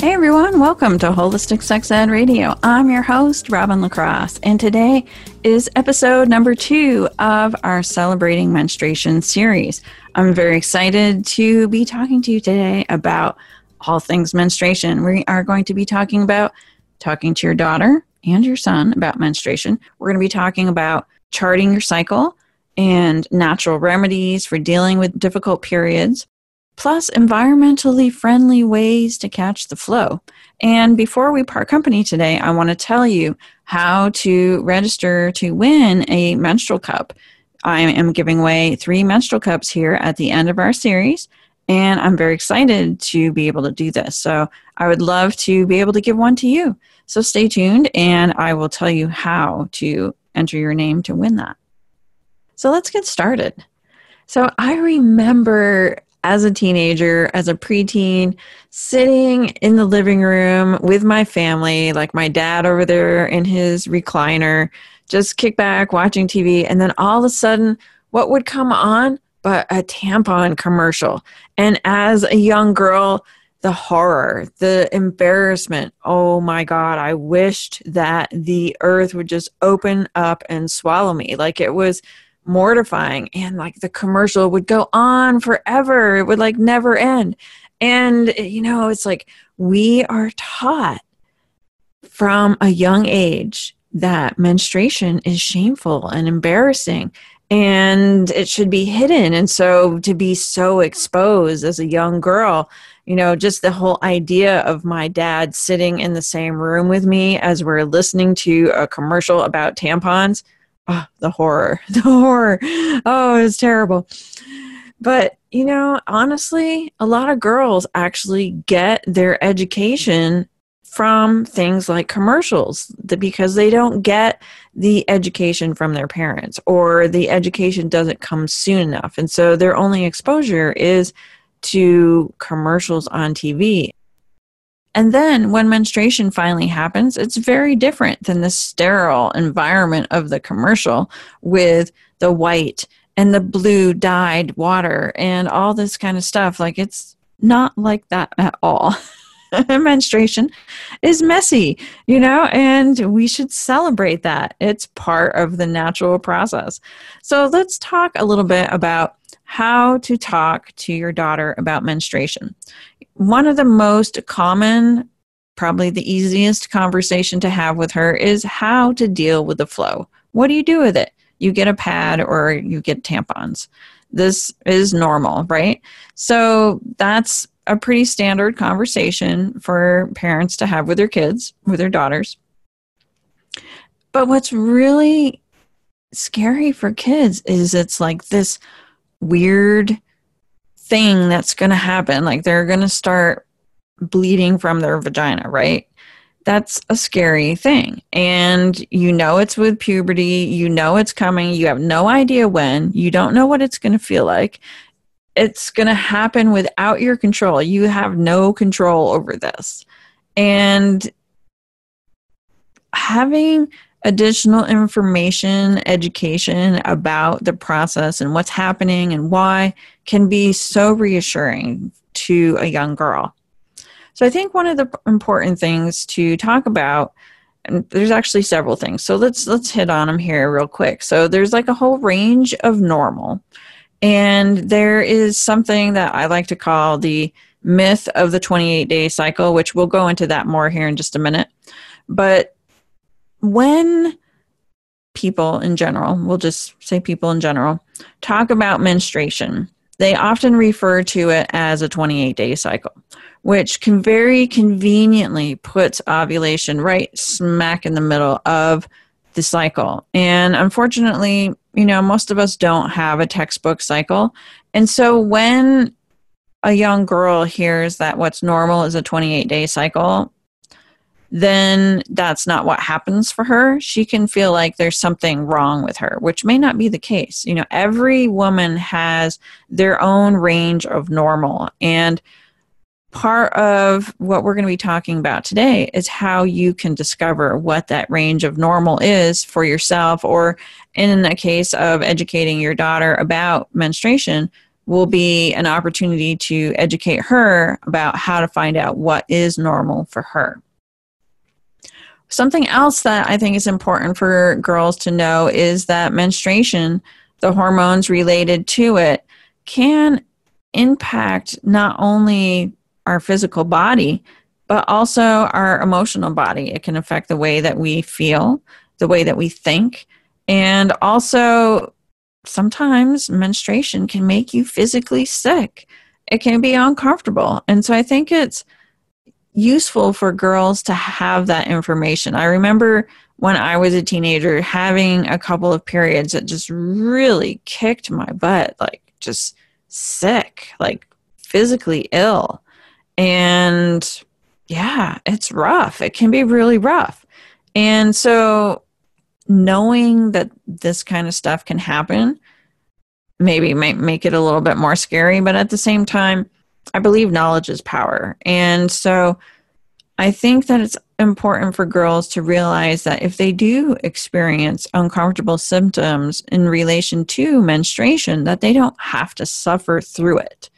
Hey everyone, welcome to Holistic Sex Ed Radio. I'm your host, Robin LaCross, and today is episode number two of our Celebrating Menstruation series. I'm very excited to be talking to you today about all things menstruation. We are going to be talking about talking to your daughter and your son about menstruation. We're going to be talking about charting your cycle and natural remedies for dealing with difficult periods plus environmentally friendly ways to catch the flow. And before we part company today, I want to tell you how to register to win a menstrual cup. I am giving away three menstrual cups here at the end of our series, and I'm very excited to be able to do this. So I would love to be able to give one to you. So stay tuned, and I will tell you how to enter your name to win that. So let's get started. So I remember as a teenager, as a preteen, sitting in the living room with my family, like my dad over there in his recliner, just kick back watching TV. And then all of a sudden, what would come on but a tampon commercial? And as a young girl, the horror, the embarrassment. Oh my God, I wished that the earth would just open up and swallow me. Like it was mortifying and like the commercial would go on forever. It would like never end. And you know it's like we are taught from a young age that menstruation is shameful and embarrassing and it should be hidden. And so to be so exposed as a young girl you know just the whole idea of my dad sitting in the same room with me as we're listening to a commercial about tampons oh, the horror, the horror. Oh, it was terrible. But, you know, honestly, a lot of girls actually get their education from things like commercials because they don't get the education from their parents or the education doesn't come soon enough. And so their only exposure is to commercials on TV. And then when menstruation finally happens, it's very different than the sterile environment of the commercial with the white and the blue dyed water and all this kind of stuff. Like it's not like that at all. menstruation is messy, you know, and we should celebrate that. It's part of the natural process. So let's talk a little bit about how to talk to your daughter about menstruation one of the most common, probably the easiest conversation to have with her is how to deal with the flow. What do you do with it? You get a pad or you get tampons. This is normal, right? So that's a pretty standard conversation for parents to have with their kids, with their daughters. But what's really scary for kids is it's like this weird thing that's going to happen. Like they're going to start bleeding from their vagina, right? That's a scary thing. And you know it's with puberty, you know it's coming, you have no idea when, you don't know what it's going to feel like. It's going to happen without your control. You have no control over this. And having additional information, education about the process and what's happening and why can be so reassuring to a young girl. So I think one of the important things to talk about and there's actually several things. So let's let's hit on them here real quick. So there's like a whole range of normal. And there is something that I like to call the myth of the 28 day cycle, which we'll go into that more here in just a minute. But when people in general, we'll just say people in general, talk about menstruation, they often refer to it as a 28 day cycle, which can very conveniently puts ovulation right smack in the middle of the cycle. And unfortunately, you know, most of us don't have a textbook cycle. And so when a young girl hears that what's normal is a 28 day cycle, then that's not what happens for her. She can feel like there's something wrong with her, which may not be the case. You know, every woman has their own range of normal. And part of what we're going to be talking about today is how you can discover what that range of normal is for yourself, or in a case of educating your daughter about menstruation, will be an opportunity to educate her about how to find out what is normal for her. Something else that I think is important for girls to know is that menstruation, the hormones related to it, can impact not only our physical body, but also our emotional body. It can affect the way that we feel, the way that we think, and also sometimes menstruation can make you physically sick. It can be uncomfortable. And so I think it's useful for girls to have that information. I remember when I was a teenager having a couple of periods that just really kicked my butt, like just sick, like physically ill. And yeah, it's rough. It can be really rough. And so knowing that this kind of stuff can happen maybe might make it a little bit more scary, but at the same time, I believe knowledge is power. And so I think that it's important for girls to realize that if they do experience uncomfortable symptoms in relation to menstruation that they don't have to suffer through it.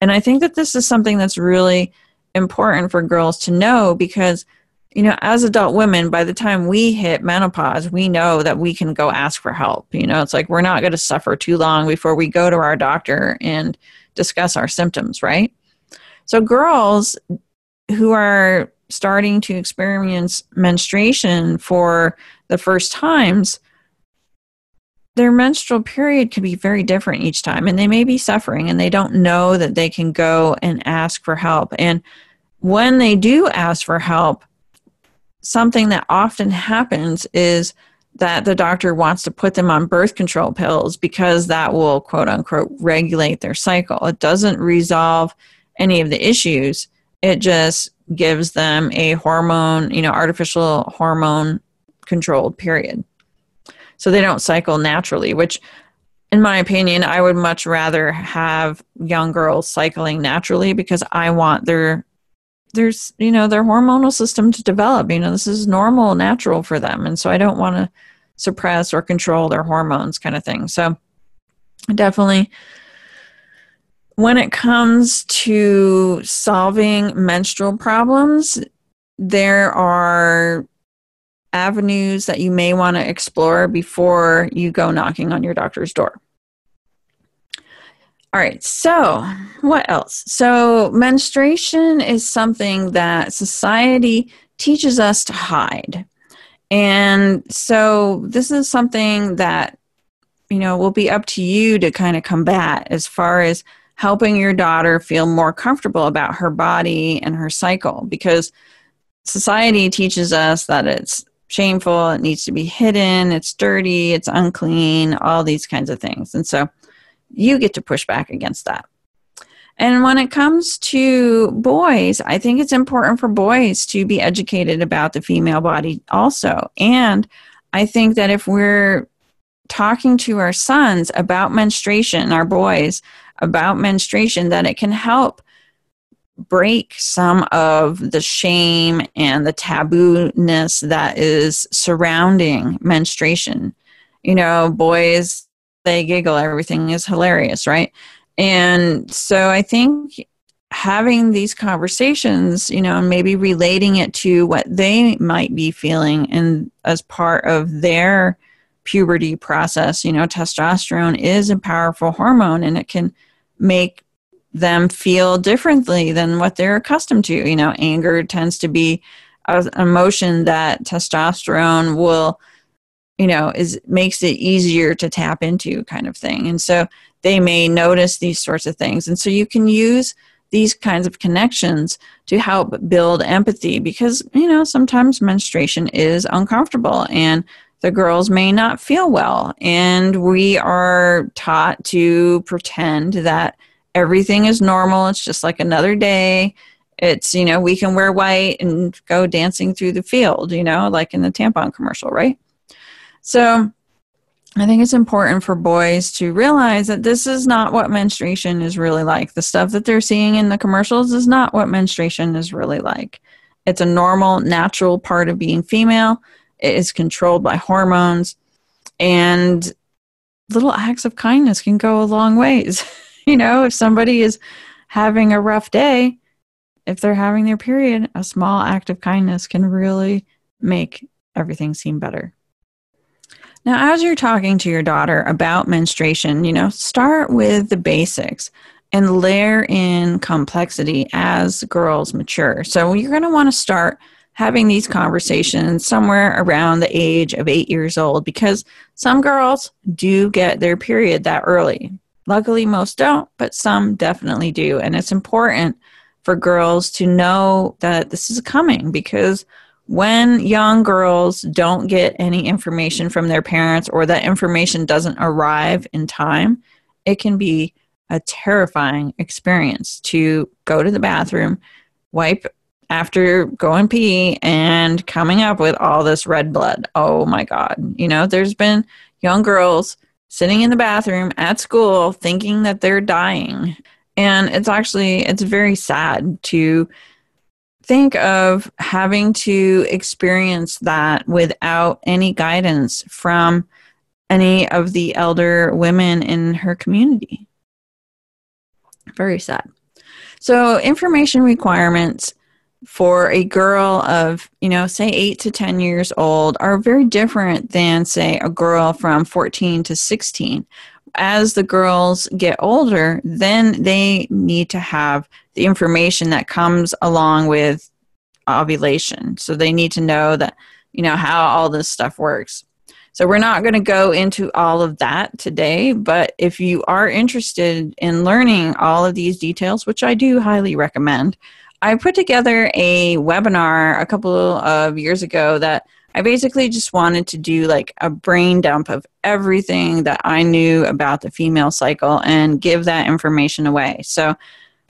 And I think that this is something that's really important for girls to know because you know, as adult women, by the time we hit menopause, we know that we can go ask for help. You know, it's like we're not going to suffer too long before we go to our doctor and discuss our symptoms, right? So, girls who are starting to experience menstruation for the first times, their menstrual period can be very different each time, and they may be suffering and they don't know that they can go and ask for help. And when they do ask for help, something that often happens is that the doctor wants to put them on birth control pills because that will quote unquote regulate their cycle. It doesn't resolve any of the issues. It just gives them a hormone, you know, artificial hormone controlled period. So they don't cycle naturally, which in my opinion, I would much rather have young girls cycling naturally because I want their there's you know their hormonal system to develop you know this is normal natural for them and so i don't want to suppress or control their hormones kind of thing so definitely when it comes to solving menstrual problems, there are avenues that you may want to explore before you go knocking on your doctor's door. All right, so what else? So, menstruation is something that society teaches us to hide. And so, this is something that, you know, will be up to you to kind of combat as far as helping your daughter feel more comfortable about her body and her cycle because society teaches us that it's shameful, it needs to be hidden, it's dirty, it's unclean, all these kinds of things. And so you get to push back against that. And when it comes to boys, I think it's important for boys to be educated about the female body also. And I think that if we're talking to our sons about menstruation, our boys, about menstruation that it can help break some of the shame and the tabooness that is surrounding menstruation. You know, boys, they giggle, everything is hilarious, right? And so I think having these conversations, you know, and maybe relating it to what they might be feeling and as part of their puberty process, you know, testosterone is a powerful hormone and it can make them feel differently than what they're accustomed to. You know, anger tends to be an emotion that testosterone will, you know, is makes it easier to tap into kind of thing. And so they may notice these sorts of things. And so you can use these kinds of connections to help build empathy because, you know, sometimes menstruation is uncomfortable and the girls may not feel well. And we are taught to pretend that everything is normal. It's just like another day. It's, you know, we can wear white and go dancing through the field, you know, like in the tampon commercial, right? So I think it's important for boys to realize that this is not what menstruation is really like. The stuff that they're seeing in the commercials is not what menstruation is really like. It's a normal, natural part of being female. It is controlled by hormones. And little acts of kindness can go a long ways. you know, if somebody is having a rough day, if they're having their period, a small act of kindness can really make everything seem better. Now, as you're talking to your daughter about menstruation, you know, start with the basics and layer in complexity as girls mature. So you're going to want to start having these conversations somewhere around the age of eight years old because some girls do get their period that early. Luckily, most don't, but some definitely do. And it's important for girls to know that this is coming because when young girls don't get any information from their parents or that information doesn't arrive in time, it can be a terrifying experience to go to the bathroom, wipe after going pee, and coming up with all this red blood. Oh my God. You know, there's been young girls sitting in the bathroom at school thinking that they're dying. And it's actually, it's very sad to think of having to experience that without any guidance from any of the elder women in her community. Very sad. So, information requirements for a girl of, you know, say 8 to 10 years old are very different than, say, a girl from 14 to 16. As the girls get older, then they need to have the information that comes along with ovulation. So they need to know that, you know, how all this stuff works. So we're not going to go into all of that today, but if you are interested in learning all of these details, which I do highly recommend, I put together a webinar a couple of years ago that I basically just wanted to do like a brain dump of everything that I knew about the female cycle and give that information away. So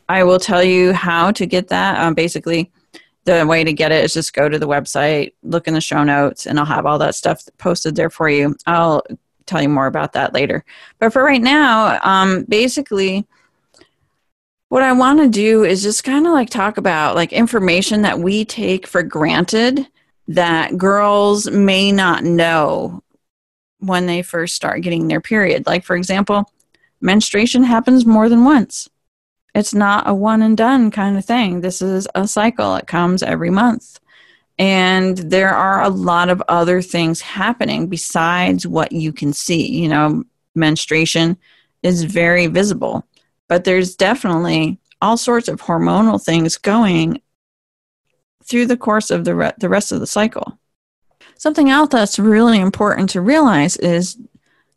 I will tell you how to get that. Um, basically, the way to get it is just go to the website, look in the show notes, and I'll have all that stuff posted there for you. I'll tell you more about that later. But for right now, um, basically, what I want to do is just kind of like talk about like information that we take for granted that girls may not know when they first start getting their period. Like, for example, menstruation happens more than once. It's not a one and done kind of thing. This is a cycle, it comes every month. And there are a lot of other things happening besides what you can see. You know, menstruation is very visible, but there's definitely all sorts of hormonal things going through the course of the, re- the rest of the cycle. Something else that's really important to realize is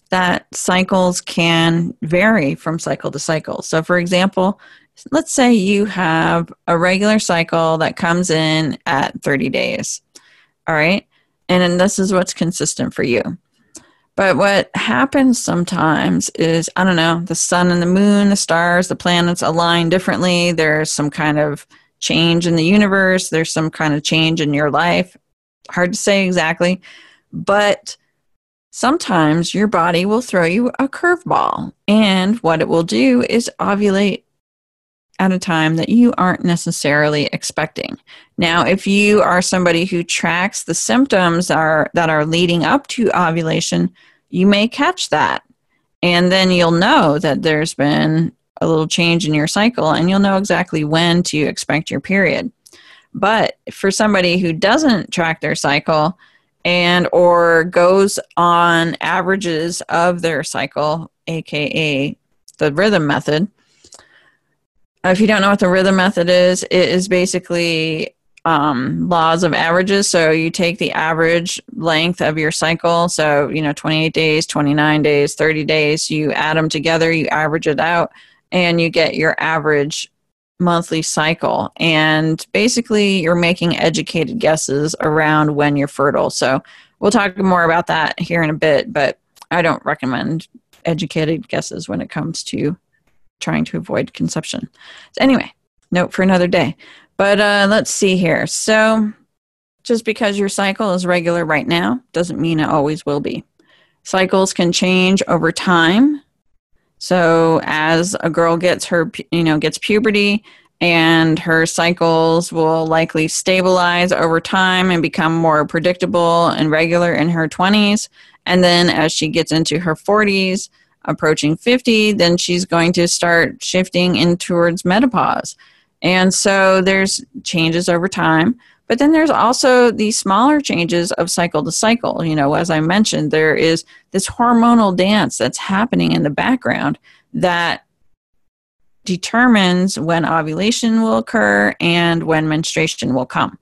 that cycles can vary from cycle to cycle. So, for example, let's say you have a regular cycle that comes in at 30 days. All right. And then this is what's consistent for you. But what happens sometimes is, I don't know, the sun and the moon, the stars, the planets align differently. There's some kind of change in the universe, there's some kind of change in your life. Hard to say exactly. But sometimes your body will throw you a curveball. And what it will do is ovulate at a time that you aren't necessarily expecting. Now, if you are somebody who tracks the symptoms are, that are leading up to ovulation, you may catch that. And then you'll know that there's been a little change in your cycle and you'll know exactly when to expect your period. But for somebody who doesn't track their cycle, and or goes on averages of their cycle aka the rhythm method if you don't know what the rhythm method is it is basically um, laws of averages so you take the average length of your cycle so you know 28 days 29 days 30 days you add them together you average it out and you get your average monthly cycle. And basically, you're making educated guesses around when you're fertile. So, we'll talk more about that here in a bit, but I don't recommend educated guesses when it comes to trying to avoid conception. So, anyway, note for another day. But uh, let's see here. So, just because your cycle is regular right now doesn't mean it always will be. Cycles can change over time. So, as a girl gets her, you know, gets puberty, and her cycles will likely stabilize over time and become more predictable and regular in her 20s. And then as she gets into her 40s, approaching 50, then she's going to start shifting in towards menopause. And so there's changes over time. But then there's also these smaller changes of cycle to cycle. You know, as I mentioned, there is this hormonal dance that's happening in the background that determines when ovulation will occur and when menstruation will come.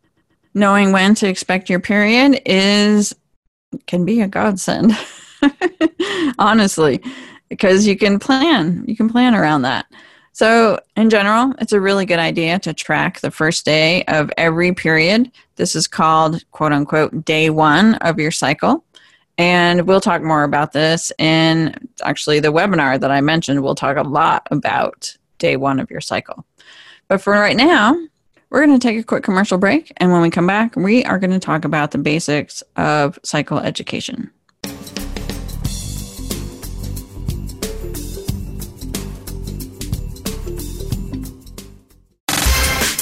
Knowing when to expect your period is can be a godsend. Honestly, because you can plan, you can plan around that. So, in general, it's a really good idea to track the first day of every period. This is called, quote unquote, day one of your cycle. And we'll talk more about this in actually the webinar that I mentioned. We'll talk a lot about day one of your cycle. But for right now, we're going to take a quick commercial break. And when we come back, we are going to talk about the basics of cycle education.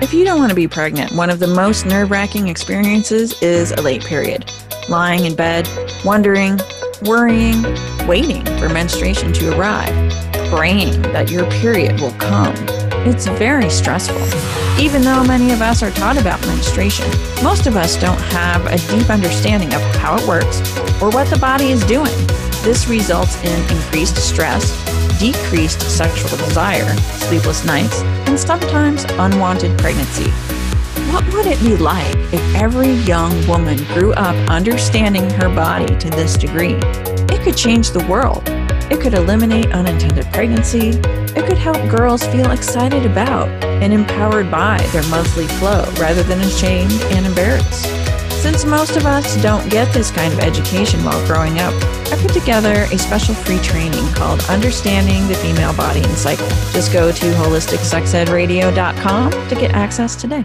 If you don't want to be pregnant, one of the most nerve wracking experiences is a late period. Lying in bed, wondering, worrying, waiting for menstruation to arrive, praying that your period will come. It's very stressful. Even though many of us are taught about menstruation, most of us don't have a deep understanding of how it works or what the body is doing. This results in increased stress, decreased sexual desire, sleepless nights, and sometimes unwanted pregnancy. What would it be like if every young woman grew up understanding her body to this degree? It could change the world. It could eliminate unintended pregnancy. It could help girls feel excited about and empowered by their monthly flow rather than ashamed and embarrassed. Since most of us don't get this kind of education while growing up, I put together a special free training called Understanding the Female Body and Cycle. Just go to holisticsexedradio.com to get access today.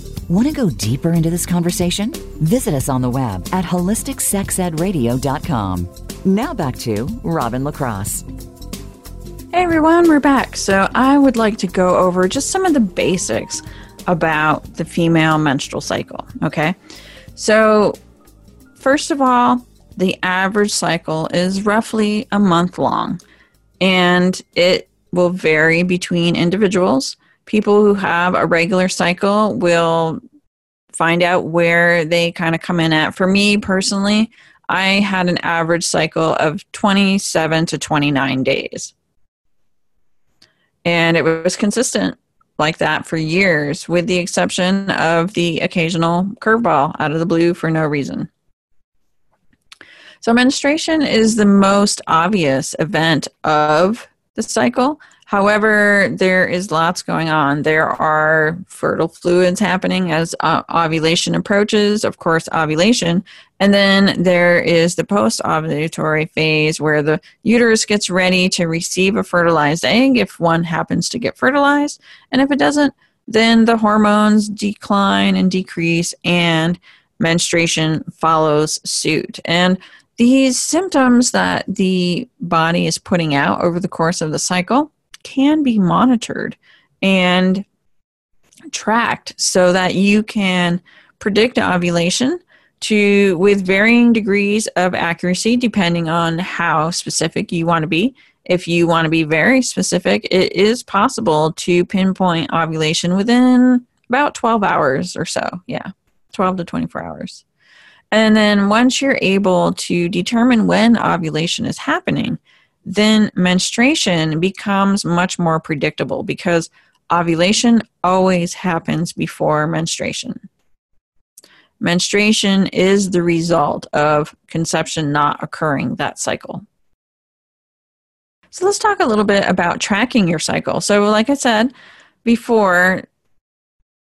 Want to go deeper into this conversation? Visit us on the web at holisticsexedradio.com. Now back to Robin LaCross. Hey everyone, we're back. So I would like to go over just some of the basics about the female menstrual cycle. Okay. So, first of all, the average cycle is roughly a month long and it will vary between individuals. People who have a regular cycle will find out where they kind of come in at. For me personally, I had an average cycle of 27 to 29 days. And it was consistent like that for years, with the exception of the occasional curveball out of the blue for no reason. So, menstruation is the most obvious event of the cycle. However, there is lots going on. There are fertile fluids happening as uh, ovulation approaches, of course, ovulation. And then there is the post ovulatory phase where the uterus gets ready to receive a fertilized egg if one happens to get fertilized. And if it doesn't, then the hormones decline and decrease, and menstruation follows suit. And these symptoms that the body is putting out over the course of the cycle can be monitored and tracked so that you can predict ovulation to with varying degrees of accuracy depending on how specific you want to be. If you want to be very specific, it is possible to pinpoint ovulation within about 12 hours or so. Yeah, 12 to 24 hours. And then once you're able to determine when ovulation is happening, then menstruation becomes much more predictable because ovulation always happens before menstruation. Menstruation is the result of conception not occurring that cycle. So let's talk a little bit about tracking your cycle. So, like I said before,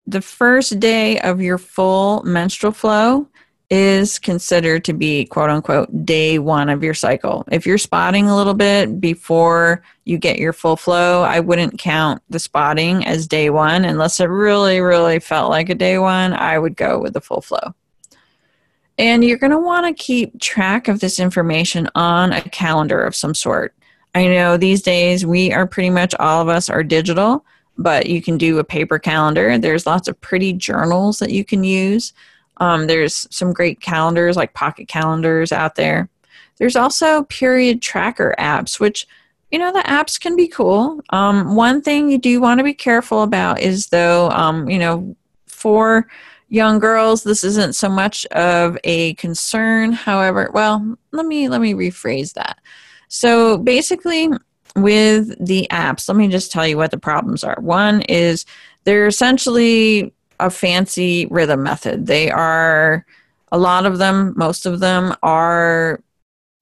the first day of your full menstrual flow is considered to be quote unquote day one of your cycle. If you're spotting a little bit before you get your full flow, I wouldn't count the spotting as day one unless it really, really felt like a day one. I would go with the full flow. And you're going to want to keep track of this information on a calendar of some sort. I know these days we are pretty much all of us are digital, but you can do a paper calendar. There's lots of pretty journals that you can use. Um, there's some great calendars like pocket calendars out there. There's also period tracker apps, which, you know, the apps can be cool. Um, one thing you do want to be careful about is, though, um, you know, for young girls, this isn't so much of a concern. However, well, let me let me rephrase that. So basically, with the apps, let me just tell you what the problems are. One is they're essentially a fancy rhythm method. They are, a lot of them, most of them are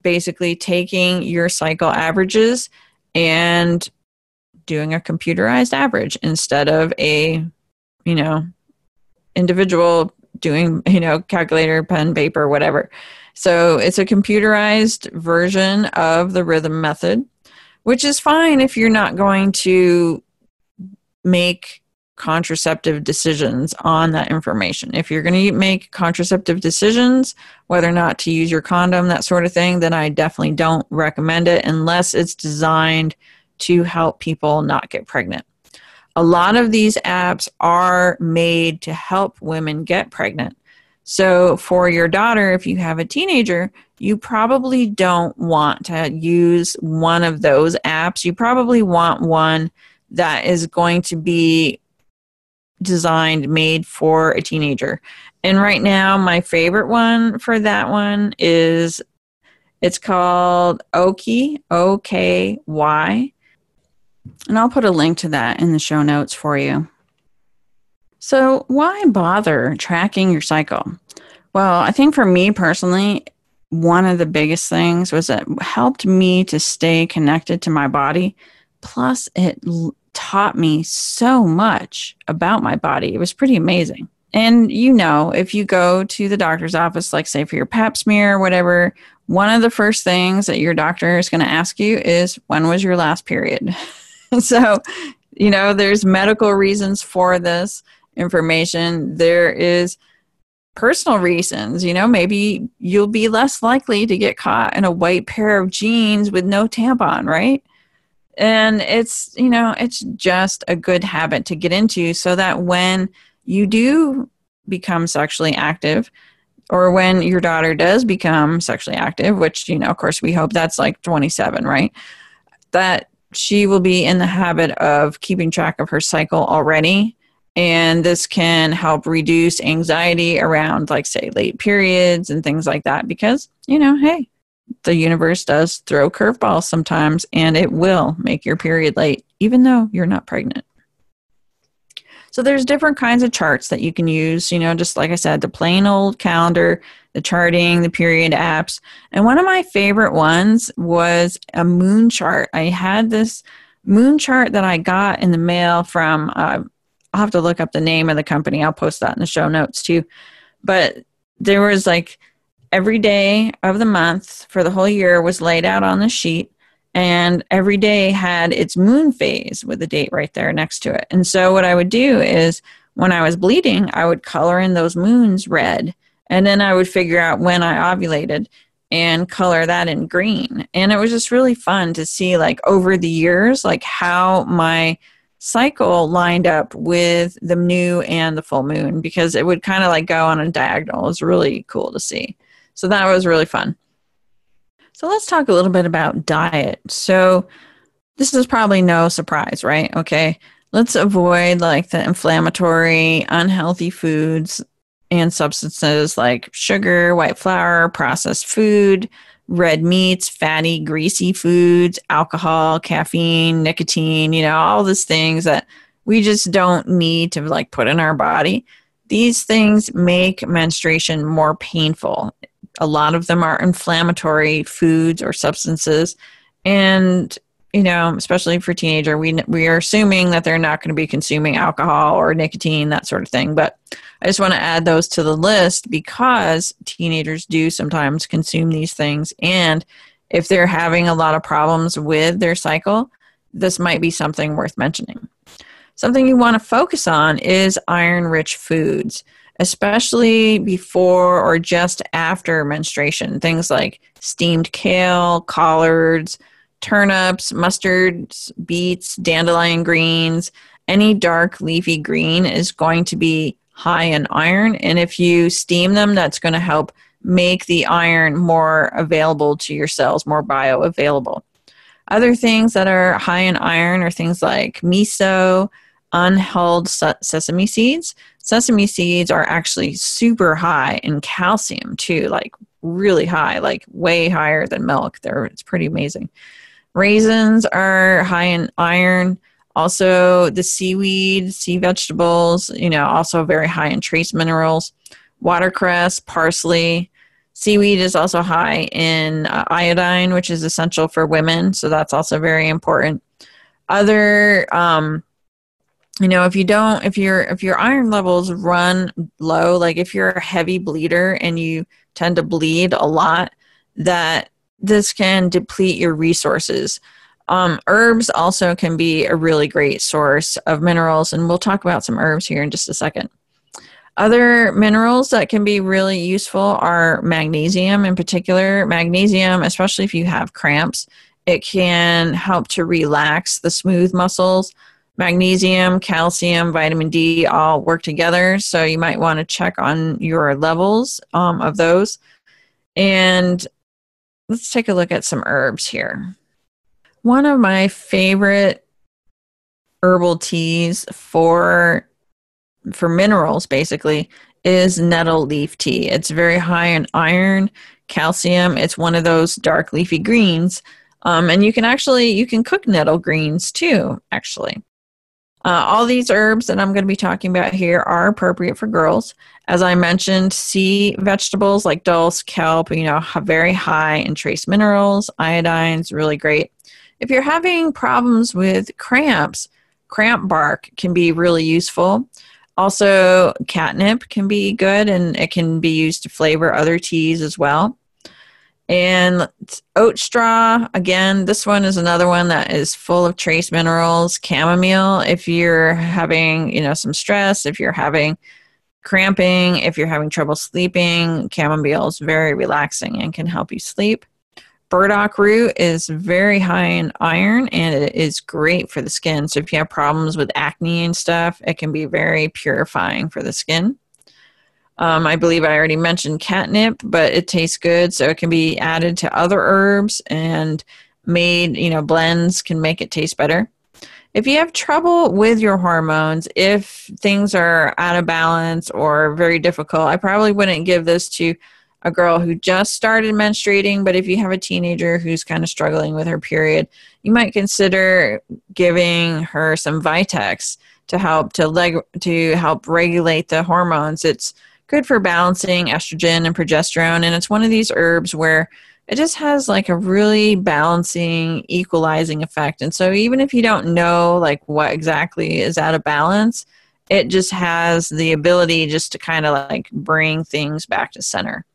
basically taking your cycle averages and doing a computerized average instead of a, you know, individual doing, you know, calculator, pen, paper, whatever. So it's a computerized version of the rhythm method, which is fine if you're not going to make contraceptive decisions on that information. If you're going to make contraceptive decisions, whether or not to use your condom, that sort of thing, then I definitely don't recommend it unless it's designed to help people not get pregnant. A lot of these apps are made to help women get pregnant. So, for your daughter, if you have a teenager, you probably don't want to use one of those apps. You probably want one that is going to be designed, made for a teenager. And right now, my favorite one for that one is it's called Oky, O K Y. And I'll put a link to that in the show notes for you. So, why bother tracking your cycle? Well, I think for me personally, one of the biggest things was it helped me to stay connected to my body. Plus, it taught me so much about my body. It was pretty amazing. And you know, if you go to the doctor's office, like say for your pap smear or whatever, one of the first things that your doctor is going to ask you is when was your last period? so, you know, there's medical reasons for this information. There is personal reasons. You know, maybe you'll be less likely to get caught in a white pair of jeans with no tampon, right? And it's you know it's just a good habit to get into so that when you do become sexually active or when your daughter does become sexually active which you know of course we hope that's like 27 right? That she will be in the habit of keeping track of her cycle already. And this can help reduce anxiety around like say late periods and things like that because you know hey the universe does throw curveballs sometimes and it will make your period late even though you're not pregnant. So there's different kinds of charts that you can use you know just like i said the plain old calendar the charting the period apps. And one of my favorite ones was a moon chart. I had this moon chart that i got in the mail from uh, i'll have to look up the name of the company. I'll post that in the show notes too. But there was like every day of the month for the whole year was laid out on the sheet and every day had its moon phase with the date right there next to it. And so what I would do is when I was bleeding, I would color in those moons red and then I would figure out when I ovulated and color that in green. And it was just really fun to see like over the years like how my cycle lined up with the new and the full moon because it would kind of like go on a diagonal. It was really cool to see. So that was really fun. So let's talk a little bit about diet. So this is probably no surprise, right? Okay. Let's avoid like the inflammatory, unhealthy foods and substances like sugar, white flour, processed food, red meats, fatty, greasy foods, alcohol, caffeine, nicotine, you know, all these things that we just don't need to like put in our body. These things make menstruation more painful. A lot of them are inflammatory foods or substances and you know, especially for teenager, we we are assuming that they're not going to be consuming alcohol or nicotine, that sort of thing. But I just want to add those to the list because teenagers do sometimes consume these things, and if they're having a lot of problems with their cycle, this might be something worth mentioning. Something you want to focus on is iron-rich foods, especially before or just after menstruation. Things like steamed kale, collards turnips, mustards, beets, dandelion greens, any dark leafy green is going to be high in iron. And if you steam them, that's going to help make the iron more available to your cells, more bioavailable. Other things that are high in iron are things like miso, unhulled sesame seeds. Sesame seeds are actually super high in calcium too, like really high, like way higher than milk. They're, it's pretty amazing. Raisins are high in iron. Also, the seaweed, sea vegetables, you know, also very high in trace minerals. Watercress, parsley. Seaweed is also high in uh, iodine, which is essential for women. So that's also very important. Other, um, you know, if you don't, if your if your iron levels run low, like if you're a heavy bleeder and you tend to bleed a lot, that this can deplete your resources. Um, herbs also can be a really great source of minerals, and we'll talk about some herbs here in just a second. Other minerals that can be really useful are magnesium, in particular. Magnesium, especially if you have cramps, it can help to relax the smooth muscles. Magnesium, calcium, vitamin D all work together, so you might want to check on your levels um, of those. And let's take a look at some herbs here. One of my favorite herbal teas for for minerals basically is nettle leaf tea. It's very high in iron, calcium. It's one of those dark leafy greens. Um, and you can actually you can cook nettle greens too, actually. Uh, all these herbs that I'm going to be talking about here are appropriate for girls. As I mentioned, sea vegetables like dulse, kelp, you know, have very high in trace minerals, iodine's really great. If you're having problems with cramps, cramp bark can be really useful. Also, catnip can be good and it can be used to flavor other teas as well. And oat straw, again, this one is another one that is full of trace minerals. Chamomile, if you're having, you know, some stress, if you're having cramping, if you're having trouble sleeping, chamomile is very relaxing and can help you sleep. Burdock root is very high in iron and it is great for the skin. So if you have problems with acne and stuff, it can be very purifying for the skin. Um, I believe I already mentioned catnip, but it tastes good, so it can be added to other herbs and made, you know, blends can make it taste better. If you have trouble with your hormones, if things are out of balance or very difficult, I probably wouldn't give this to a girl who just started menstruating, but if you have a teenager who's kind of struggling with her period, you might consider giving her some Vitex to help to leg to help regulate the hormones. It's good for balancing estrogen and progesterone. And it's one of these herbs where it just has like a really balancing, equalizing effect. And so even if you don't know like what exactly is out of balance, it just has the ability just to kind of like bring things back to center.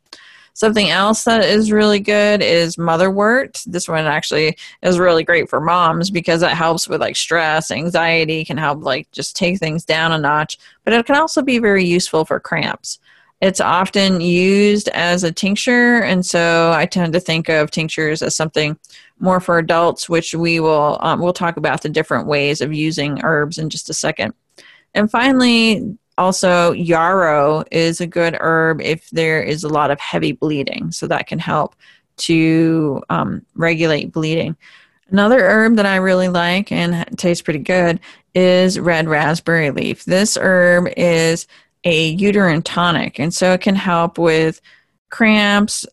Something else that is really good is motherwort. This one actually is really great for moms because it helps with like stress, anxiety, can help like just take things down a notch, but it can also be very useful for cramps. It's often used as a tincture, and so I tend to think of tinctures as something more for adults, which we will um, we'll talk about the different ways of using herbs in just a second. And finally, also yarrow is a good herb if there is a lot of heavy bleeding, so that can help to um, regulate bleeding. Another herb that I really like and tastes pretty good is red raspberry leaf. This herb is a uterine tonic, and so it can help with cramps,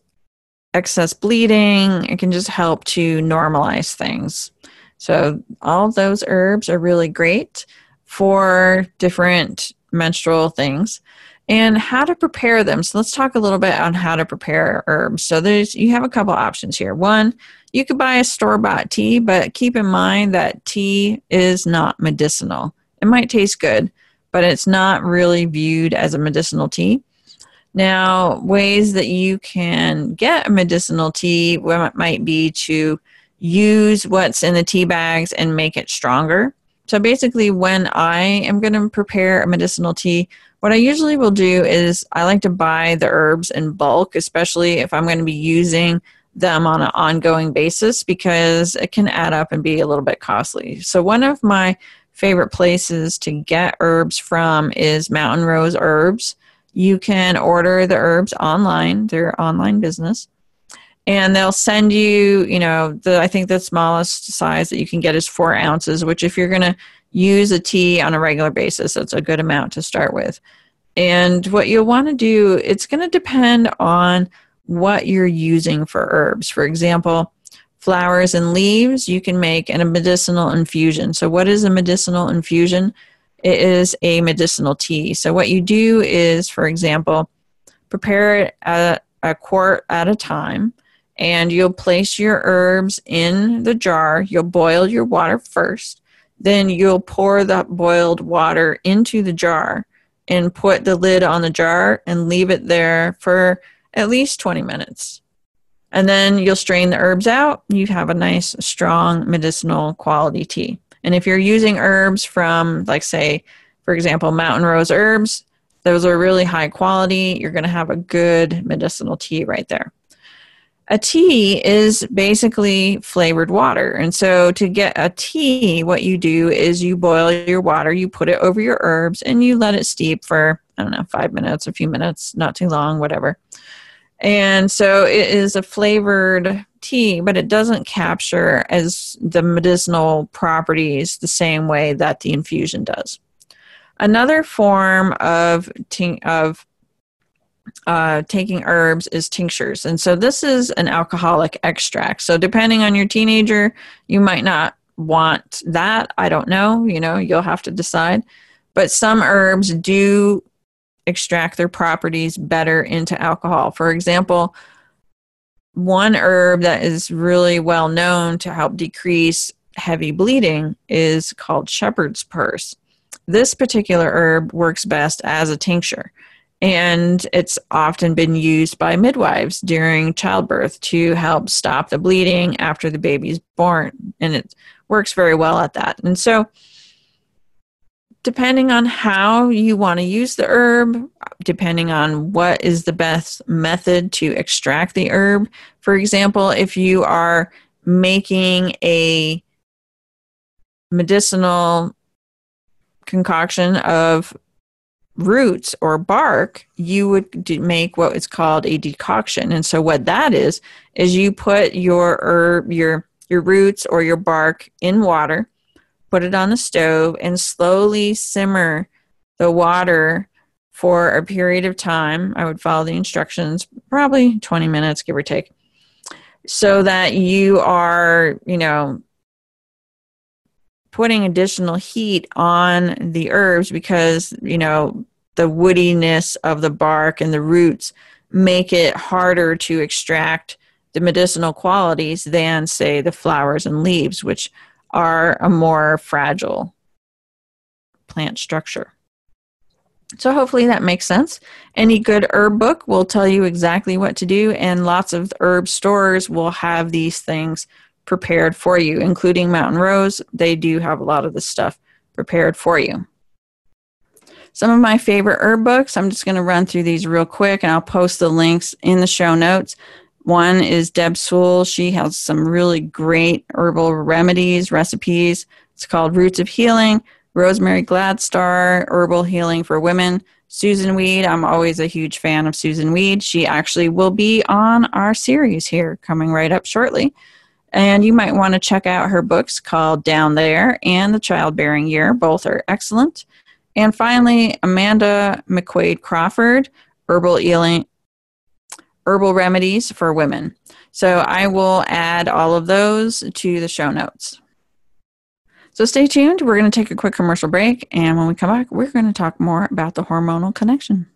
excess bleeding. It can just help to normalize things. So, all those herbs are really great for different menstrual things and how to prepare them. So, let's talk a little bit on how to prepare herbs. So, there's you have a couple options here. One, you could buy a store bought tea, but keep in mind that tea is not medicinal. It might taste good, but it's not really viewed as a medicinal tea. Now, ways that you can get a medicinal tea might be to use what's in the tea bags and make it stronger. So basically, when I am going to prepare a medicinal tea, what I usually will do is I like to buy the herbs in bulk, especially if I'm going to be using them on an ongoing basis because it can add up and be a little bit costly. So, one of my favorite places to get herbs from is Mountain Rose Herbs. You can order the herbs online, their online business, and they'll send you, you know, the I think the smallest size that you can get is four ounces, which if you're going to use a tea on a regular basis, that's a good amount to start with. And what you'll want to do, it's going to depend on what you're using for herbs. For example, flowers and leaves, you can make a medicinal infusion. So, what is a medicinal infusion? It is a medicinal tea. So, what you do is, for example, prepare at a quart at a time, and you'll place your herbs in the jar. You'll boil your water first, then you'll pour the boiled water into the jar and put the lid on the jar and leave it there for at least 20 minutes. And then you'll strain the herbs out. You have a nice, strong medicinal quality tea. And if you're using herbs from, like, say, for example, mountain rose herbs, those are really high quality. You're going to have a good medicinal tea right there. A tea is basically flavored water. And so to get a tea, what you do is you boil your water, you put it over your herbs, and you let it steep for, I don't know, five minutes, a few minutes, not too long, whatever. And so it is a flavored tea, but it doesn't capture as the medicinal properties the same way that the infusion does. Another form of of uh, taking herbs is tinctures, and so this is an alcoholic extract. So depending on your teenager, you might not want that. I don't know. You know, you'll have to decide. But some herbs do extract their properties better into alcohol. For example, one herb that is really well known to help decrease heavy bleeding is called shepherd's purse. This particular herb works best as a tincture, and it's often been used by midwives during childbirth to help stop the bleeding after the baby's born, and it works very well at that. And so, depending on how you want to use the herb, depending on what is the best method to extract the herb. For example, if you are making a medicinal concoction of roots or bark, you would make what is called a decoction. And so what that is is you put your herb your your roots or your bark in water put it on the stove, and slowly simmer the water for a period of time. I would follow the instructions, probably 20 minutes, give or take, so that you are, you know, putting additional heat on the herbs because, you know, the woodiness of the bark and the roots make it harder to extract the medicinal qualities than, say, the flowers and leaves, which are a more fragile plant structure. So, hopefully, that makes sense. Any good herb book will tell you exactly what to do, and lots of herb stores will have these things prepared for you, including Mountain Rose. They do have a lot of this stuff prepared for you. Some of my favorite herb books, I'm just going to run through these real quick and I'll post the links in the show notes. One is Deb Soule. She has some really great herbal remedies, recipes. It's called Roots of Healing. Rosemary Gladstar, Herbal Healing for Women. Susun Weed. I'm always a huge fan of Susun Weed. She actually will be on our series here coming right up shortly. And you might want to check out her books called Down There and The Childbearing Year. Both are excellent. And finally, Amanda McQuade Crawford, Herbal Healing, Herbal Remedies for Women. So I will add all of those to the show notes. So stay tuned. We're going to take a quick commercial break. And when we come back, we're going to talk more about the hormonal connection.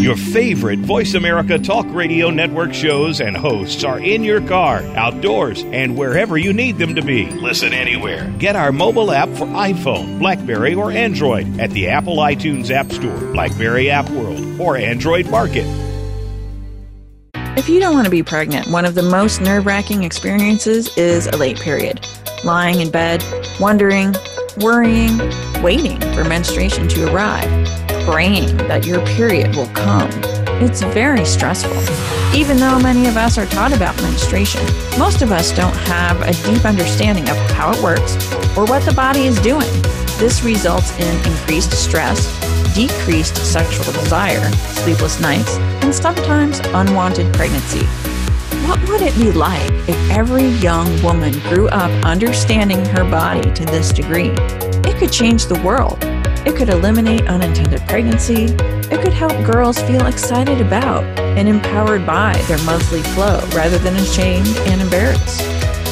Your favorite Voice America Talk Radio Network shows and hosts are in your car, outdoors, and wherever you need them to be. Listen anywhere. Get our mobile app for iPhone, Blackberry, or Android at the Apple iTunes App Store, Blackberry App World, or Android Market. If you don't want to be pregnant, one of the most nerve wracking experiences is a late period. Lying in bed, wondering, worrying, waiting for menstruation to arrive praying that your period will come. It's very stressful. Even though many of us are taught about menstruation, most of us don't have a deep understanding of how it works or what the body is doing. This results in increased stress, decreased sexual desire, sleepless nights, and sometimes unwanted pregnancy. What would it be like if every young woman grew up understanding her body to this degree? It could change the world. It could eliminate unintended pregnancy. It could help girls feel excited about and empowered by their monthly flow rather than ashamed and embarrassed.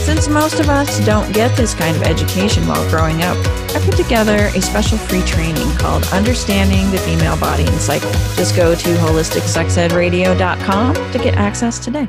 Since most of us don't get this kind of education while growing up, I put together a special free training called Understanding the Female Body and Cycle. Just go to holisticsexedradio.com to get access today.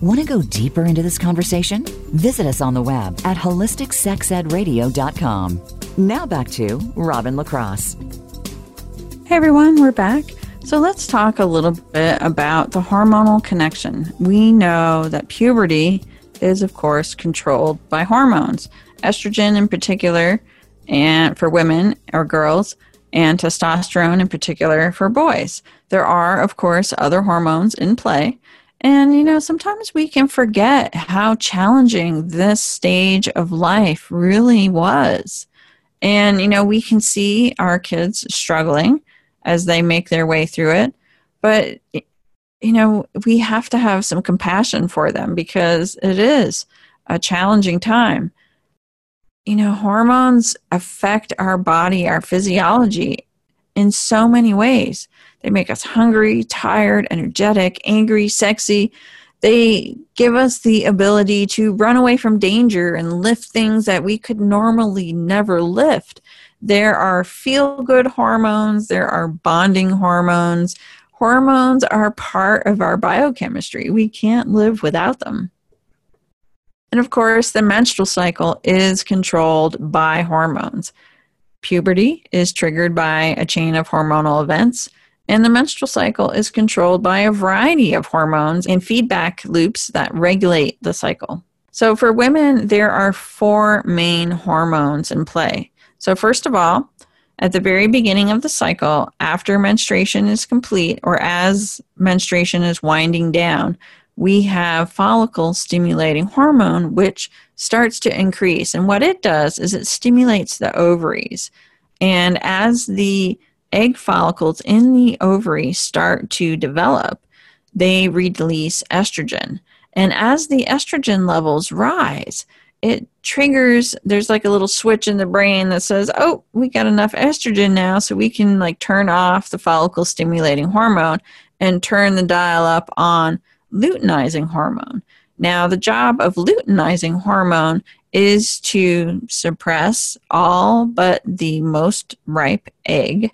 Want to go deeper into this conversation? Visit us on the web at holisticsexedradio.com. Now back to Robin LaCross. Hey everyone, we're back. So let's talk a little bit about the hormonal connection. We know that puberty is, of course, controlled by hormones, estrogen in particular, and for women or girls, and testosterone in particular for boys. There are, of course, other hormones in play, and, you know, sometimes we can forget how challenging this stage of life really was. And, you know, we can see our kids struggling as they make their way through it. But, you know, we have to have some compassion for them because it is a challenging time. You know, hormones affect our body, our physiology in so many ways. They make us hungry, tired, energetic, angry, sexy. They give us the ability to run away from danger and lift things that we could normally never lift. There are feel good hormones, there are bonding hormones. Hormones are part of our biochemistry. We can't live without them. And of course, the menstrual cycle is controlled by hormones. Puberty is triggered by a chain of hormonal events. And the menstrual cycle is controlled by a variety of hormones and feedback loops that regulate the cycle. So, for women, there are four main hormones in play. So, first of all, at the very beginning of the cycle, after menstruation is complete or as menstruation is winding down, we have follicle stimulating hormone, which starts to increase. And what it does is it stimulates the ovaries. And as the egg follicles in the ovary start to develop, they release estrogen. And as the estrogen levels rise, it triggers there's like a little switch in the brain that says oh we got enough estrogen now so we can like turn off the follicle stimulating hormone and turn the dial up on luteinizing hormone Now, the job of luteinizing hormone is to suppress all but the most ripe egg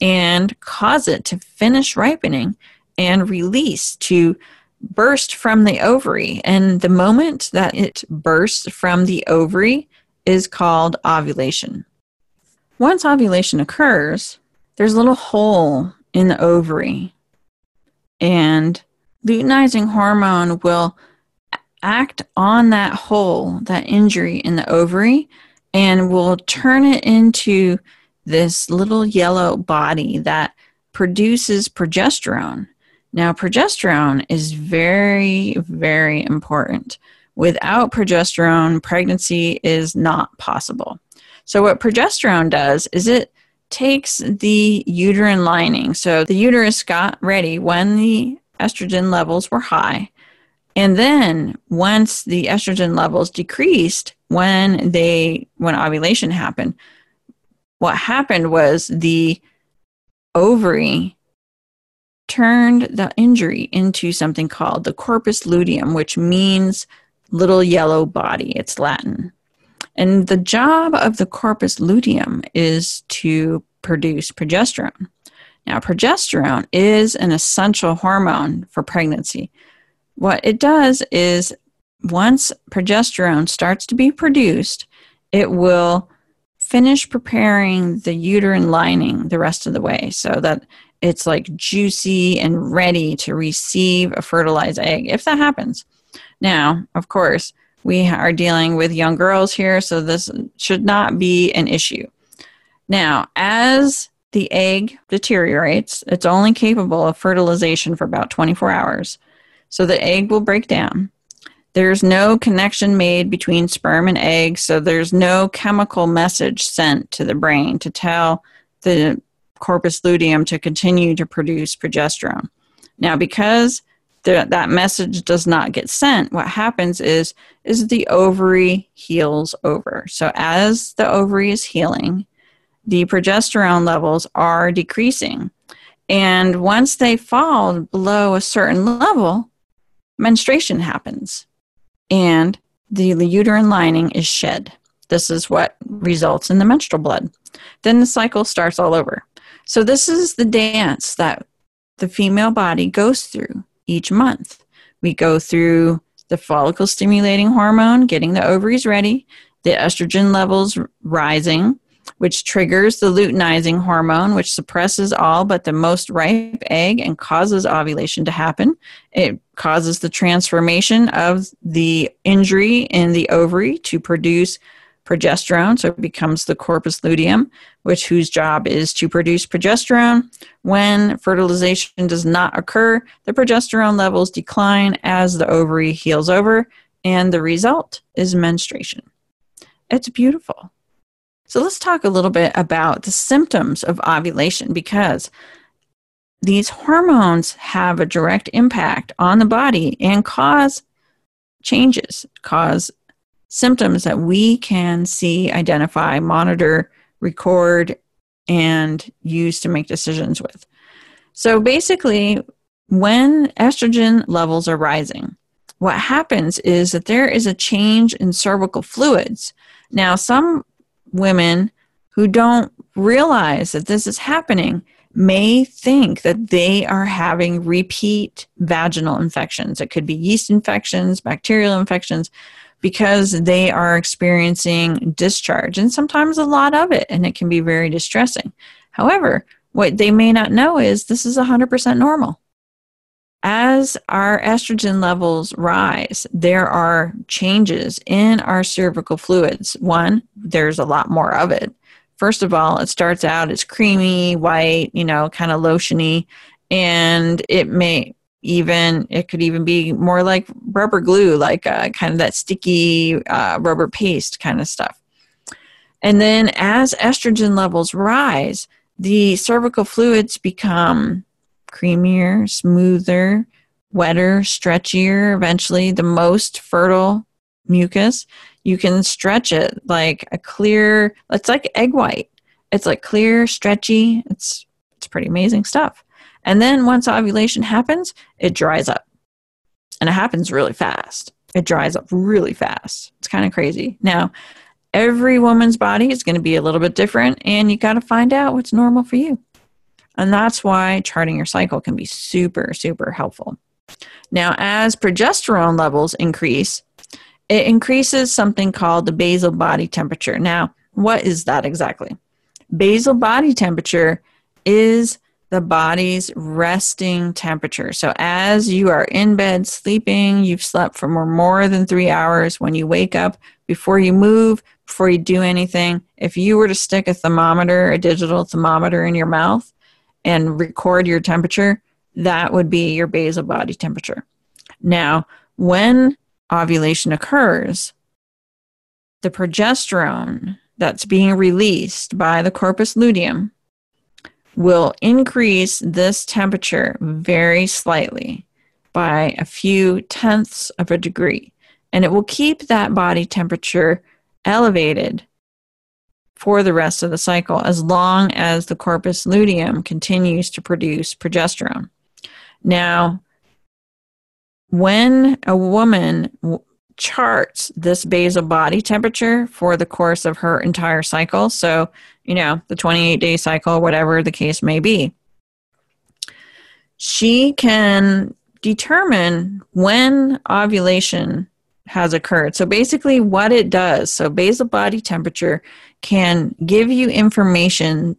and cause it to finish ripening and release to burst from the ovary. And the moment that it bursts from the ovary is called ovulation. Once ovulation occurs, there's a little hole in the ovary, and luteinizing hormone will act on that hole, that injury in the ovary, and will turn it into this little yellow body that produces progesterone. Now, progesterone is very, very important. Without progesterone, pregnancy is not possible. So, what progesterone does is it takes the uterine lining. So, the uterus got ready when the estrogen levels were high and then once the estrogen levels decreased when they when ovulation happened, what happened was the ovary turned the injury into something called the corpus luteum, which means little yellow body. It's Latin. And the job of the corpus luteum is to produce progesterone. Now, progesterone is an essential hormone for pregnancy. What it does is once progesterone starts to be produced, it will finish preparing the uterine lining the rest of the way so that it's like juicy and ready to receive a fertilized egg if that happens. Now, of course, we are dealing with young girls here, so this should not be an issue. Now, as the egg deteriorates, it's only capable of fertilization for about 24 hours. So the egg will break down. There's no connection made between sperm and egg, so there's no chemical message sent to the brain to tell the corpus luteum to continue to produce progesterone. Now, because the, that message does not get sent, what happens is is the ovary heals over. So as the ovary is healing, the progesterone levels are decreasing. And once they fall below a certain level, menstruation happens and the, uterine lining is shed. This is what results in the menstrual blood. Then the cycle starts all over. So, this is the dance that the female body goes through each month. We go through the follicle stimulating hormone, getting the ovaries ready, the estrogen levels rising, which triggers the luteinizing hormone, which suppresses all but the most ripe egg and causes ovulation to happen. It causes the transformation of the injury in the ovary to produce progesterone. So it becomes the corpus luteum, which whose job is to produce progesterone. When fertilization does not occur, the progesterone levels decline as the ovary heals over, and the result is menstruation. It's beautiful. So let's talk a little bit about the symptoms of ovulation because these hormones have a direct impact on the body and cause changes, cause symptoms that we can see, identify, monitor, record, and use to make decisions with. So basically, when estrogen levels are rising, what happens is that there is a change in cervical fluids. Now, some women who don't realize that this is happening may think that they are having repeat vaginal infections. It could be yeast infections, bacterial infections, because they are experiencing discharge and sometimes a lot of it, and it can be very distressing. However, what they may not know is this is 100% normal as our estrogen levels rise, there are changes in our cervical fluids. One, there's a lot more of it. First of all, it starts out as creamy, white, you know, kind of lotiony, and it may even it could even be more like rubber glue, like uh, kind of that sticky uh, rubber paste kind of stuff. And then as estrogen levels rise, the cervical fluids become creamier, smoother, wetter, stretchier, eventually the most fertile mucus. You can stretch it like a clear, it's like egg white. It's like clear, stretchy. It's it's pretty amazing stuff. And then once ovulation happens, it dries up. And it happens really fast. it dries up really fast. It's kind of crazy. Now, every woman's body is going to be a little bit different, and you got to find out what's normal for you. And that's why charting your cycle can be super, super helpful. Now, as progesterone levels increase, it increases something called the basal body temperature. Now, what is that exactly? Basal body temperature is the body's resting temperature. So, as you are in bed sleeping, you've slept for more, than three hours. When you wake up, before you move, before you do anything, if you were to stick a thermometer, a digital thermometer in your mouth and record your temperature, that would be your basal body temperature. Now, when ovulation occurs, the progesterone that's being released by the corpus luteum will increase this temperature very slightly by a few tenths of a degree. And it will keep that body temperature elevated for the rest of the cycle as long as the corpus luteum continues to produce progesterone. Now, when a woman charts this basal body temperature for the course of her entire cycle. So, you know, the 28 day cycle, whatever the case may be. She can determine when ovulation has occurred. So, basically, what it does so, basal body temperature can give you information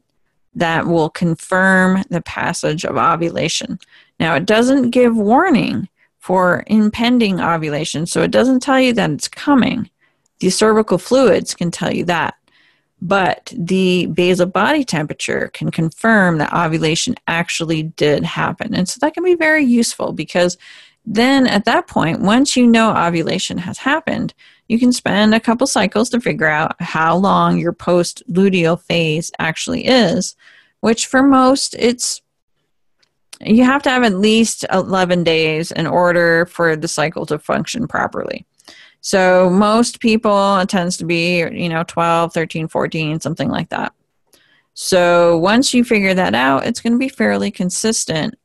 that will confirm the passage of ovulation. Now, it doesn't give warning for impending ovulation. So it doesn't tell you that it's coming. The cervical fluids can tell you that. But the basal body temperature can confirm that ovulation actually did happen. And so that can be very useful because then at that point, once you know ovulation has happened, you can spend a couple cycles to figure out how long your post luteal phase actually is, which for most it's you have to have at least 11 days in order for the cycle to function properly. So most people it tends to be, you know, 12, 13, 14, something like that. So once you figure that out, it's going to be fairly consistent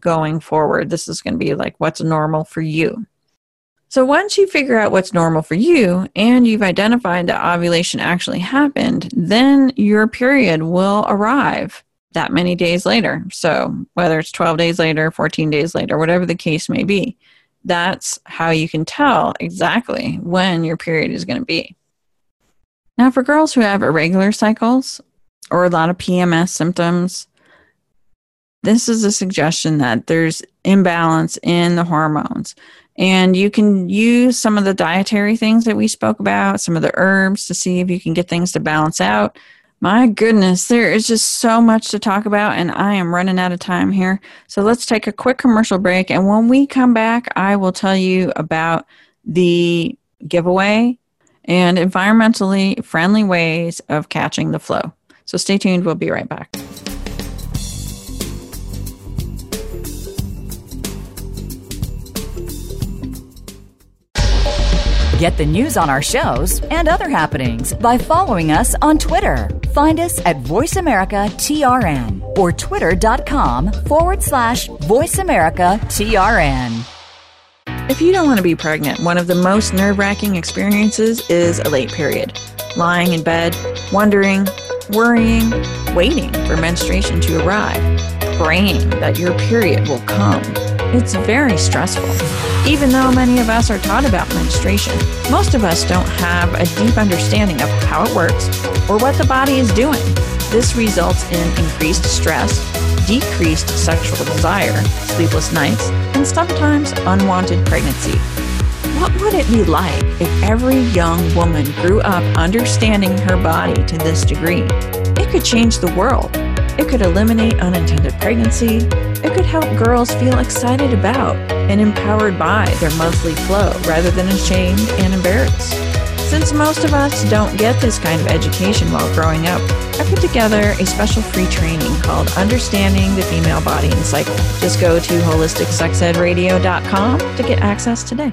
going forward. This is going to be like what's normal for you. So once you figure out what's normal for you and you've identified that ovulation actually happened, then your period will arrive that many days later. So, whether it's 12 days later, 14 days later, whatever the case may be, that's how you can tell exactly when your period is going to be. Now, for girls who have irregular cycles or a lot of PMS symptoms, this is a suggestion that there's imbalance in the hormones. And you can use some of the dietary things that we spoke about, some of the herbs to see if you can get things to balance out. My goodness, there is just so much to talk about, and I am running out of time here. So let's take a quick commercial break. And when we come back, I will tell you about the giveaway and environmentally friendly ways of catching the flow. So stay tuned. We'll be right back. Get the news on our shows and other happenings by following us on Twitter. Find us at VoiceAmericaTRN or twitter.com forward slash VoiceAmericaTRN. If you don't want to be pregnant, one of the most nerve wracking experiences is a late period. Lying in bed, wondering, worrying, waiting for menstruation to arrive, praying that your period will come. It's very stressful. Even though many of us are taught about menstruation, most of us don't have a deep understanding of how it works or what the body is doing. This results in increased stress, decreased sexual desire, sleepless nights, and sometimes unwanted pregnancy. What would it be like if every young woman grew up understanding her body to this degree? It could change the world. It could eliminate unintended pregnancy. It could help girls feel excited about and empowered by their monthly flow rather than ashamed and embarrassed. Since most of us don't get this kind of education while growing up, I put together a special free training called Understanding the Female Body and Cycle. Just go to holisticsexedradio.com to get access today.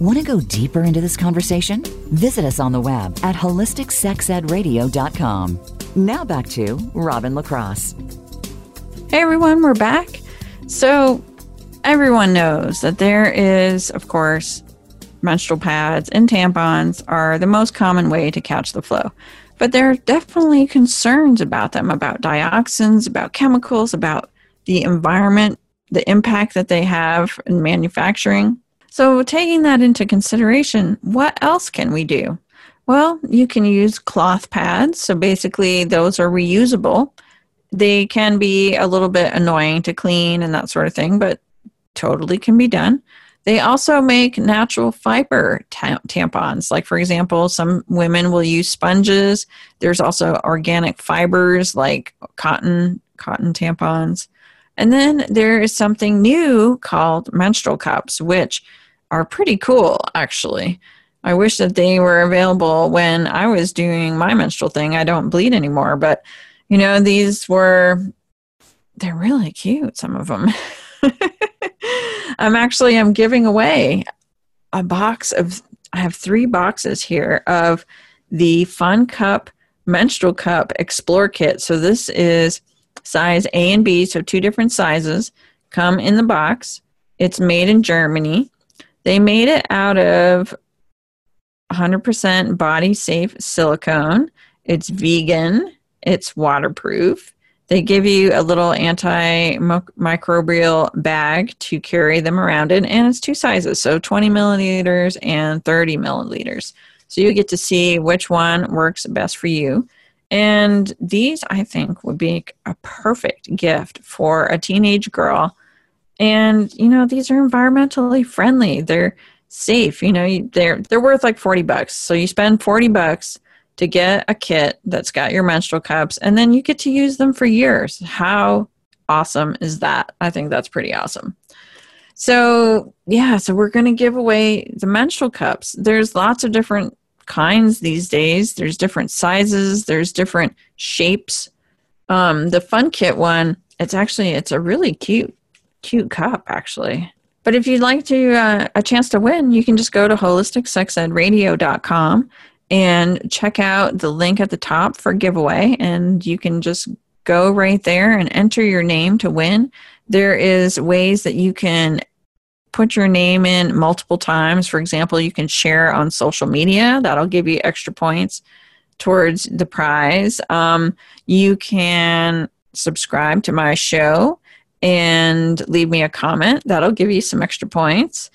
Want to go deeper into this conversation? Visit us on the web at holisticsexedradio.com. Now back to Robin LaCross. Hey everyone, we're back. So, everyone knows that there is, of course, menstrual pads and tampons are the most common way to catch the flow. But there are definitely concerns about them, about dioxins, about chemicals, about the environment, the impact that they have in manufacturing. So, taking that into consideration, what else can we do? Well, you can use cloth pads. So, basically, those are reusable. They can be a little bit annoying to clean and that sort of thing, but totally can be done. They also make natural fiber ta- tampons. Like, for example, some women will use sponges. There's also organic fibers like cotton, cotton tampons. And then there is something new called menstrual cups, which are pretty cool, actually. I wish that they were available when I was doing my menstrual thing. I don't bleed anymore, but you know, these were, they're really cute, some of them. I'm actually, I'm giving away a box of, I have three boxes here of the Fun Cup menstrual cup explore kit. So this is size A and B, so two different sizes come in the box. It's made in Germany. They made it out of 100% body safe silicone. It's vegan, it's waterproof. They give you a little antimicrobial bag to carry them around in, and it's two sizes, so 20 milliliters and 30 milliliters. So you get to see which one works best for you. And these, I think, would be a perfect gift for a teenage girl. And you know, these are environmentally friendly. They're safe. You know, they're they're worth like forty bucks. So you spend forty bucks to get a kit that's got your menstrual cups, and then you get to use them for years. How awesome is that? I think that's pretty awesome. So, yeah, so we're going to give away the menstrual cups. There's lots of different kinds these days. There's different sizes, there's different shapes. Um, the fun kit one, it's actually it's a really cute cute cup actually. But if you'd like to uh, a chance to win, you can just go to holisticsexedradio.com and check out the link at the top for giveaway and you can just go right there and enter your name to win. There is ways that you can put your name in multiple times. For example, you can share on social media, that'll give you extra points towards the prize. Um, you can subscribe to my show and leave me a comment, that'll give you some extra points.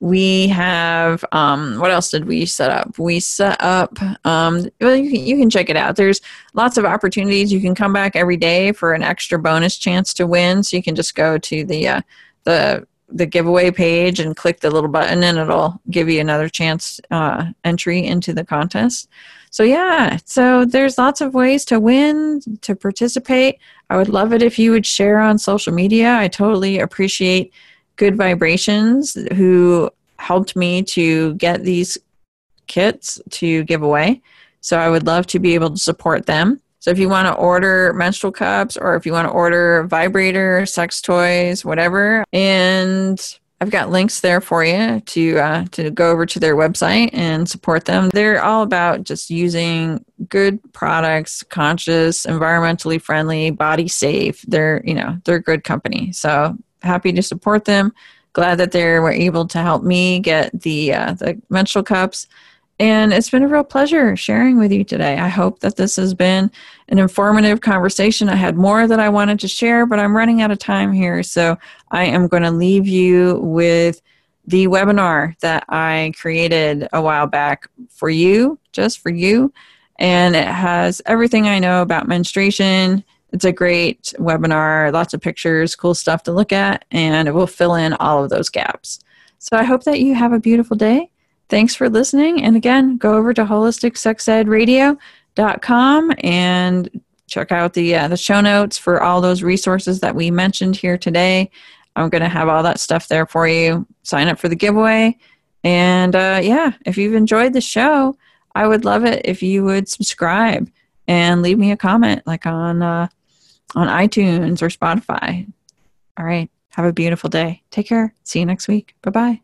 We have um, what else did we set up? We set up. Um, well, you can, you can check it out. There's lots of opportunities. You can come back every day for an extra bonus chance to win. So you can just go to the uh, the the giveaway page and click the little button and it'll give you another chance uh, entry into the contest so yeah so there's lots of ways to win to participate i would love it if you would share on social media. I totally appreciate good vibrations who helped me to get these kits to give away. So i would love to be able to support them. So if you want to order menstrual cups or if you want to order vibrator, sex toys, whatever, and I've got links there for you to uh, to go over to their website and support them. They're all about just using good products, conscious, environmentally friendly, body safe. They're you know they're a good company. So happy to support them. Glad that they were able to help me get the uh, the menstrual cups and it's been a real pleasure sharing with you today. I hope that this has been an informative conversation. I had more that I wanted to share, but I'm running out of time here. So I am going to leave you with the webinar that I created a while back for you, just for you. And it has everything I know about menstruation. It's a great webinar, lots of pictures, cool stuff to look at, and it will fill in all of those gaps. So I hope that you have a beautiful day Thanks for listening. And again, go over to holisticsexedradio.com and check out the uh, the show notes for all those resources that we mentioned here today. I'm going to have all that stuff there for you. Sign up for the giveaway. And uh, yeah, if you've enjoyed the show, I would love it if you would subscribe and leave me a comment like on uh, on iTunes or Spotify. All right. Have a beautiful day. Take care. See you next week. Bye bye.